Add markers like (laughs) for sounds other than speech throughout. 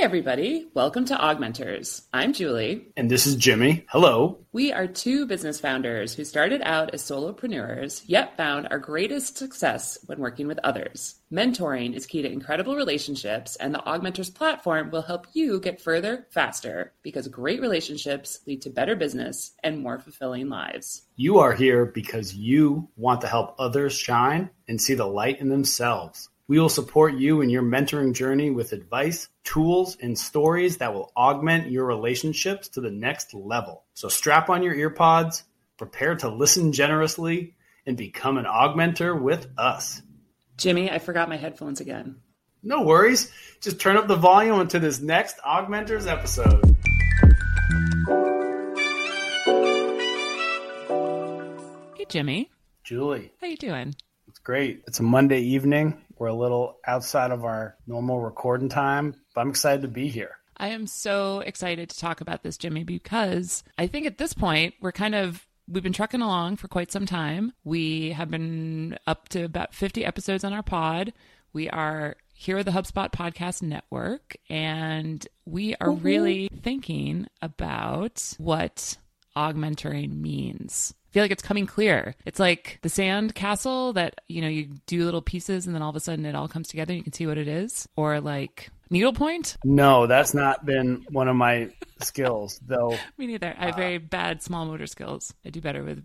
everybody. Welcome to AugMentors. I'm Julie. And this is Jimmy. Hello. We are two business founders who started out as solopreneurs, yet found our greatest success when working with others. Mentoring is key to incredible relationships, and the AugMentors platform will help you get further faster because great relationships lead to better business and more fulfilling lives. You are here because you want to help others shine and see the light in themselves. We will support you in your mentoring journey with advice, tools, and stories that will augment your relationships to the next level. So strap on your earpods, prepare to listen generously, and become an augmentor with us. Jimmy, I forgot my headphones again. No worries. Just turn up the volume into this next AugMentors episode. Hey, Jimmy. Julie. How you doing? It's great. It's a Monday evening. We're a little outside of our normal recording time, but I'm excited to be here. I am so excited to talk about this, Jimmy, because I think at this point we're kind of we've been trucking along for quite some time. We have been up to about 50 episodes on our pod. We are here at the HubSpot Podcast Network, and we are mm-hmm. really thinking about what augmentoring means. I feel like it's coming clear. It's like the sand castle that, you know, you do little pieces and then all of a sudden it all comes together and you can see what it is. Or like needlepoint. No, that's not been one of my skills, though. (laughs) Me neither. I have uh, very bad small motor skills. I do better with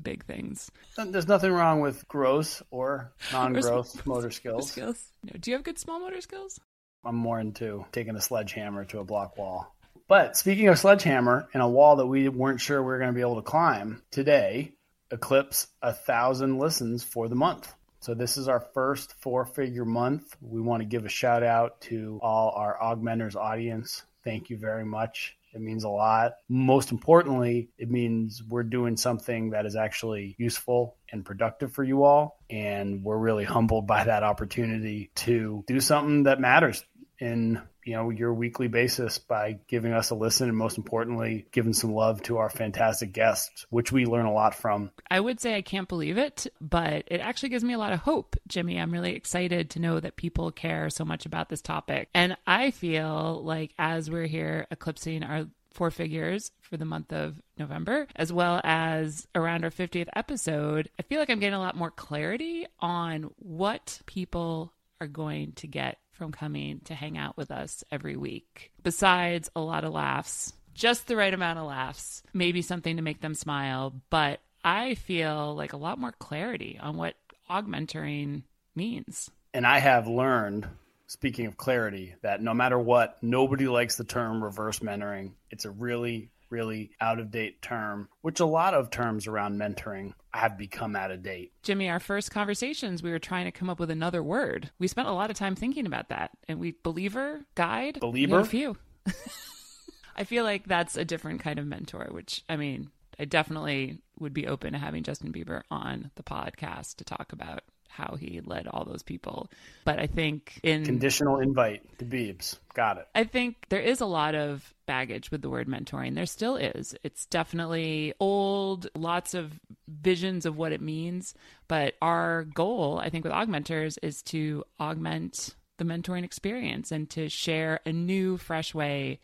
big things. There's nothing wrong with gross or non-gross (laughs) motor skills. skills. No. Do you have good small motor skills? I'm more into taking a sledgehammer to a block wall. But speaking of sledgehammer and a wall that we weren't sure we were going to be able to climb today, eclipse a thousand listens for the month. So this is our first four figure month. We want to give a shout out to all our augmentors audience. Thank you very much. It means a lot. Most importantly, it means we're doing something that is actually useful and productive for you all. And we're really humbled by that opportunity to do something that matters in you know your weekly basis by giving us a listen and most importantly giving some love to our fantastic guests which we learn a lot from. I would say i can't believe it but it actually gives me a lot of hope jimmy. I'm really excited to know that people care so much about this topic. And i feel like as we're here eclipsing our four figures for the month of November, as well as around our 50th episode, I feel like I'm getting a lot more clarity on what people are going to get from coming to hang out with us every week. Besides a lot of laughs, just the right amount of laughs, maybe something to make them smile, but I feel like a lot more clarity on what augmentoring means. And I have learned, speaking of clarity, that no matter what, nobody likes the term reverse mentoring. It's a really really out of date term, which a lot of terms around mentoring have become out of date. Jimmy, our first conversations, we were trying to come up with another word. We spent a lot of time thinking about that. And we, believer, guide, believer, a few. (laughs) I feel like that's a different kind of mentor, which I mean, I definitely would be open to having Justin Bieber on the podcast to talk about how he led all those people. But I think in conditional invite to Beebs. Got it. I think there is a lot of baggage with the word mentoring. There still is. It's definitely old, lots of visions of what it means. But our goal, I think, with augmentors is to augment the mentoring experience and to share a new, fresh way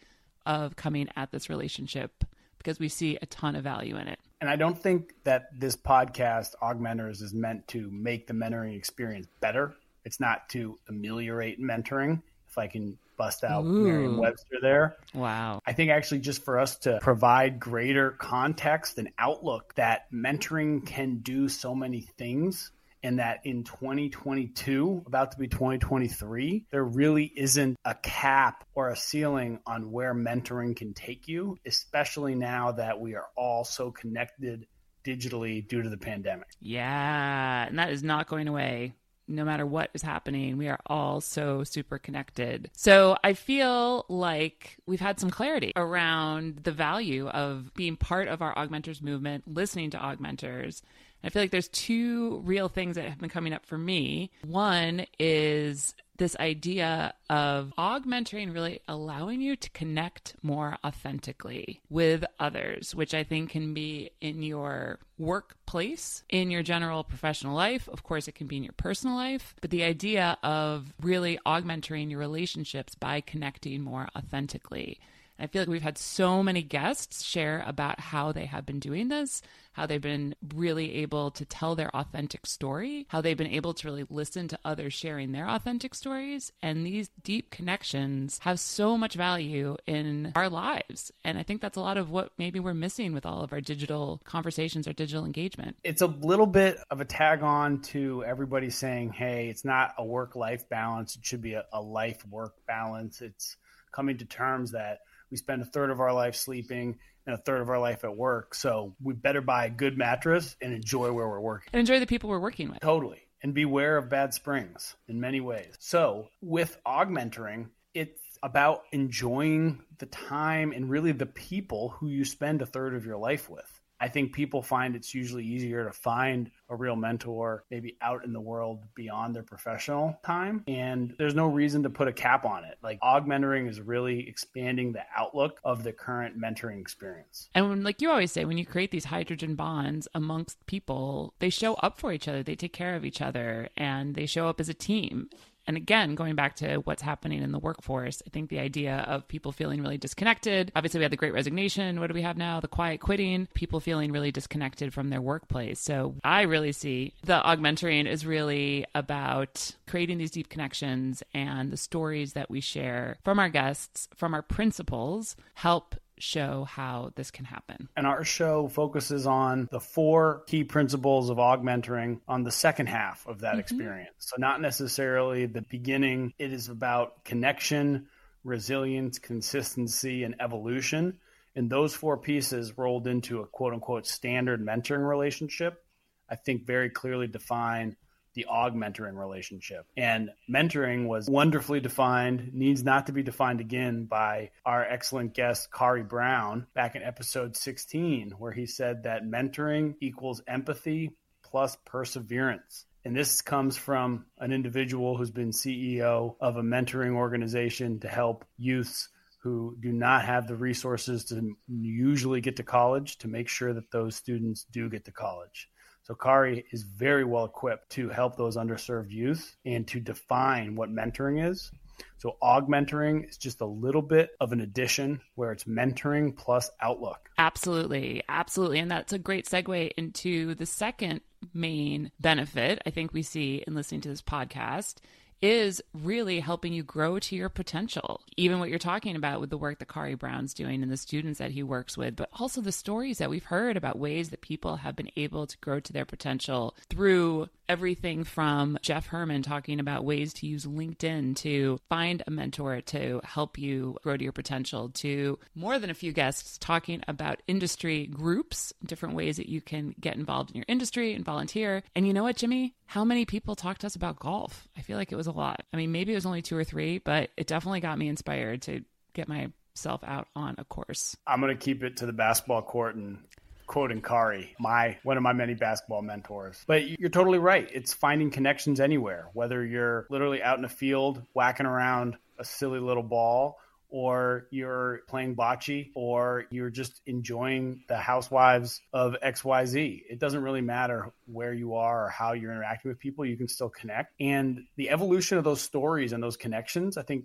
of coming at this relationship because we see a ton of value in it. And I don't think that this podcast, AugMentors, is meant to make the mentoring experience better. It's not to ameliorate mentoring, if I can bust out Merriam Webster there. Wow. I think actually just for us to provide greater context and outlook that mentoring can do so many things and that in 2022, about to be 2023, there really isn't a cap or a ceiling on where mentoring can take you, especially now that we are all so connected digitally due to the pandemic. Yeah, and that is not going away no matter what is happening, we are all so super connected. So I feel like we've had some clarity around the value of being part of our augmentors movement, listening to augmentors, I feel like there's two real things that have been coming up for me. One is this idea of augmentoring really allowing you to connect more authentically with others, which I think can be in your workplace, in your general professional life. Of course, it can be in your personal life, but the idea of really augmenting your relationships by connecting more authentically. I feel like we've had so many guests share about how they have been doing this, how they've been really able to tell their authentic story, how they've been able to really listen to others sharing their authentic stories. And these deep connections have so much value in our lives. And I think that's a lot of what maybe we're missing with all of our digital conversations, our digital engagement. It's a little bit of a tag on to everybody saying, hey, it's not a work life balance, it should be a, a life work balance. It's coming to terms that we spend a third of our life sleeping and a third of our life at work. So we better buy a good mattress and enjoy where we're working. And enjoy the people we're working with. Totally. And beware of bad springs in many ways. So with augmentoring, it's about enjoying the time and really the people who you spend a third of your life with. I think people find it's usually easier to find a real mentor maybe out in the world beyond their professional time. And there's no reason to put a cap on it. Like augmentoring is really expanding the outlook of the current mentoring experience. And when, like you always say, when you create these hydrogen bonds amongst people, they show up for each other, they take care of each other, and they show up as a team. And again, going back to what's happening in the workforce, I think the idea of people feeling really disconnected. Obviously, we had the great resignation. What do we have now? The quiet quitting, people feeling really disconnected from their workplace. So I really see the augmentoring is really about creating these deep connections and the stories that we share from our guests, from our principals, help show how this can happen. And our show focuses on the four key principles of augmentoring on the second half of that mm-hmm. experience. So, not necessarily the beginning, it is about connection, resilience, consistency, and evolution. And those four pieces rolled into a quote unquote standard mentoring relationship, I think very clearly define the mentoring relationship. And mentoring was wonderfully defined, needs not to be defined again by our excellent guest, Kari Brown, back in episode 16, where he said that mentoring equals empathy plus perseverance. And this comes from an individual who's been CEO of a mentoring organization to help youths who do not have the resources to usually get to college to make sure that those students do get to college. So Kari is very well equipped to help those underserved youth and to define what mentoring is. So augmentoring is just a little bit of an addition where it's mentoring plus outlook. Absolutely. Absolutely. And that's a great segue into the second main benefit I think we see in listening to this podcast is really helping you grow to your potential. Even what you're talking about with the work that Kari Brown's doing and the students that he works with, but also the stories that we've heard about ways that people have been able to grow to their potential through everything from Jeff Herman talking about ways to use LinkedIn to find a mentor to help you grow to your potential, to more than a few guests talking about industry groups, different ways that you can get involved in your industry and volunteer. And you know what, Jimmy? How many people talked to us about golf? I feel like it was a lot. I mean, maybe it was only two or three, but it definitely got me inspired to get myself out on a course. I'm going to keep it to the basketball court and quoting Kari, my one of my many basketball mentors. But you're totally right. It's finding connections anywhere, whether you're literally out in a field whacking around a silly little ball or you're playing bocce or you're just enjoying the housewives of XYZ. It doesn't really matter where you are or how you're interacting with people, you can still connect. And the evolution of those stories and those connections, I think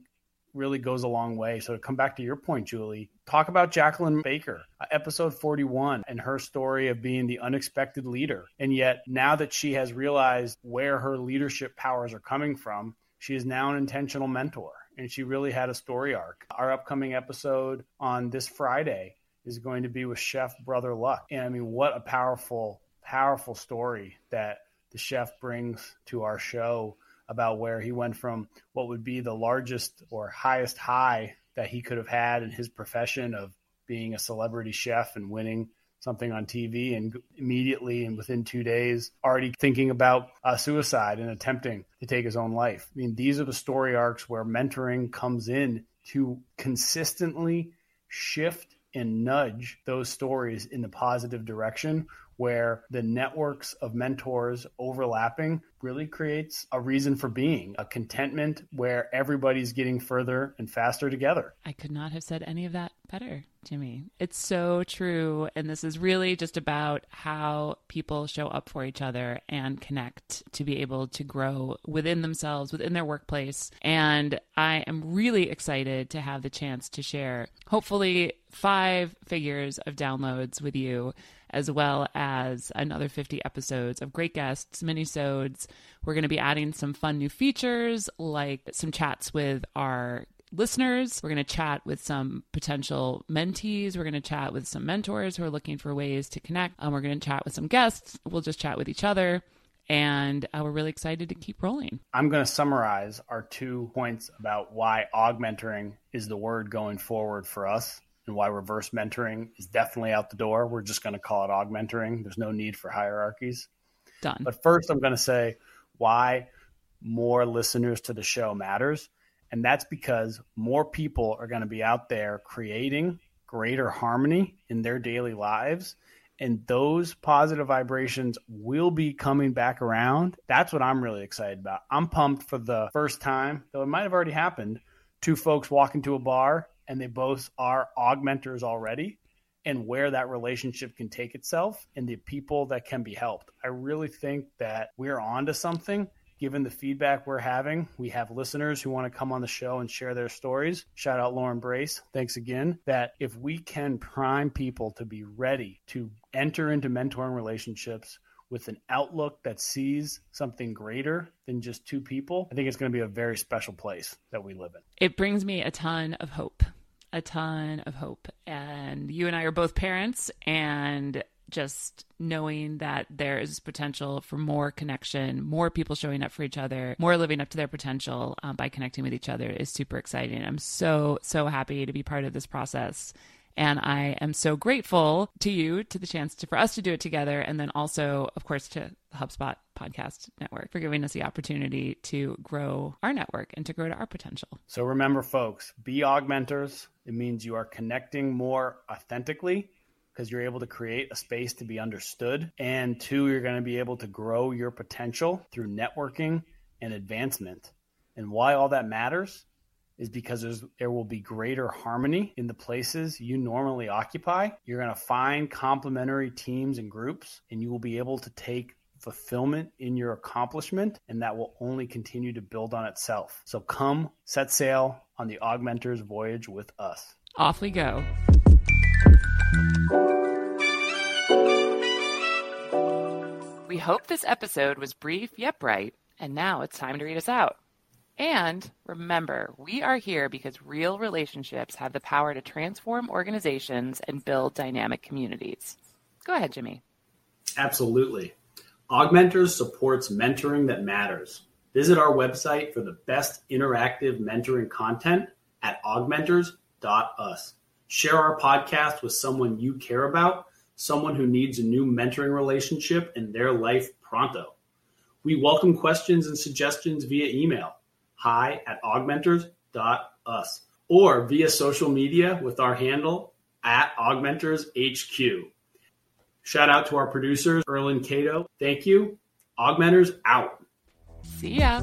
really goes a long way. So to come back to your point, Julie, talk about Jacqueline Baker, episode 41, and her story of being the unexpected leader. And yet now that she has realized where her leadership powers are coming from, she is now an intentional mentor. And she really had a story arc. Our upcoming episode on this Friday is going to be with Chef Brother Luck. And I mean, what a powerful, powerful story that the chef brings to our show about where he went from what would be the largest or highest high that he could have had in his profession of being a celebrity chef and winning something on TV and immediately and within two days already thinking about uh, suicide and attempting to take his own life. I mean, these are the story arcs where mentoring comes in to consistently shift and nudge those stories in the positive direction where the networks of mentors overlapping really creates a reason for being, a contentment where everybody's getting further and faster together. I could not have said any of that better, Jimmy. It's so true. And this is really just about how people show up for each other and connect to be able to grow within themselves, within their workplace. And I am really excited to have the chance to share, hopefully, five figures of downloads with you as well as another 50 episodes of great guests, minisodes. We're going to be adding some fun new features like some chats with our listeners. We're going to chat with some potential mentees. We're going to chat with some mentors who are looking for ways to connect. Um, we're going to chat with some guests. We'll just chat with each other. And uh, we're really excited to keep rolling. I'm going to summarize our two points about why augmentoring is the word going forward for us and why reverse mentoring is definitely out the door. We're just going to call it augmentoring. There's no need for hierarchies. Done. But first, I'm going to say why more listeners to the show matters. And that's because more people are going to be out there creating greater harmony in their daily lives. And those positive vibrations will be coming back around. That's what I'm really excited about. I'm pumped for the first time, though it might have already happened. Two folks walk into a bar and they both are augmentors already and where that relationship can take itself and the people that can be helped. I really think that we're on to something given the feedback we're having. We have listeners who want to come on the show and share their stories. Shout out Lauren Brace. Thanks again. That if we can prime people to be ready to enter into mentoring relationships with an outlook that sees something greater than just two people, I think it's going to be a very special place that we live in. It brings me a ton of hope, a ton of hope. And you and I are both parents, and just knowing that there is potential for more connection, more people showing up for each other, more living up to their potential um, by connecting with each other is super exciting. I'm so, so happy to be part of this process. And I am so grateful to you, to the chance to, for us to do it together. And then also, of course, to the HubSpot podcast network for giving us the opportunity to grow our network and to grow to our potential. So remember, folks, be augmentors. It means you are connecting more authentically because you're able to create a space to be understood. And two, you're going to be able to grow your potential through networking and advancement. And why all that matters is because there will be greater harmony in the places you normally occupy. You're going to find complementary teams and groups, and you will be able to take fulfillment in your accomplishment, and that will only continue to build on itself. So come set sail on the AugMentors voyage with us. Off we go. We hope this episode was brief yet bright, and now it's time to read us out. And remember, we are here because real relationships have the power to transform organizations and build dynamic communities. Go ahead, Jimmy. Absolutely. AugMentors supports mentoring that matters. Visit our website for the best interactive mentoring content at augmentors.us. Share our podcast with someone you care about, someone who needs a new mentoring relationship in their life pronto. We welcome questions and suggestions via email hi at augmentors.us or via social media with our handle at augmentorshq. Shout out to our producers, Erlin Cato. Thank you. AugMentors out. See ya.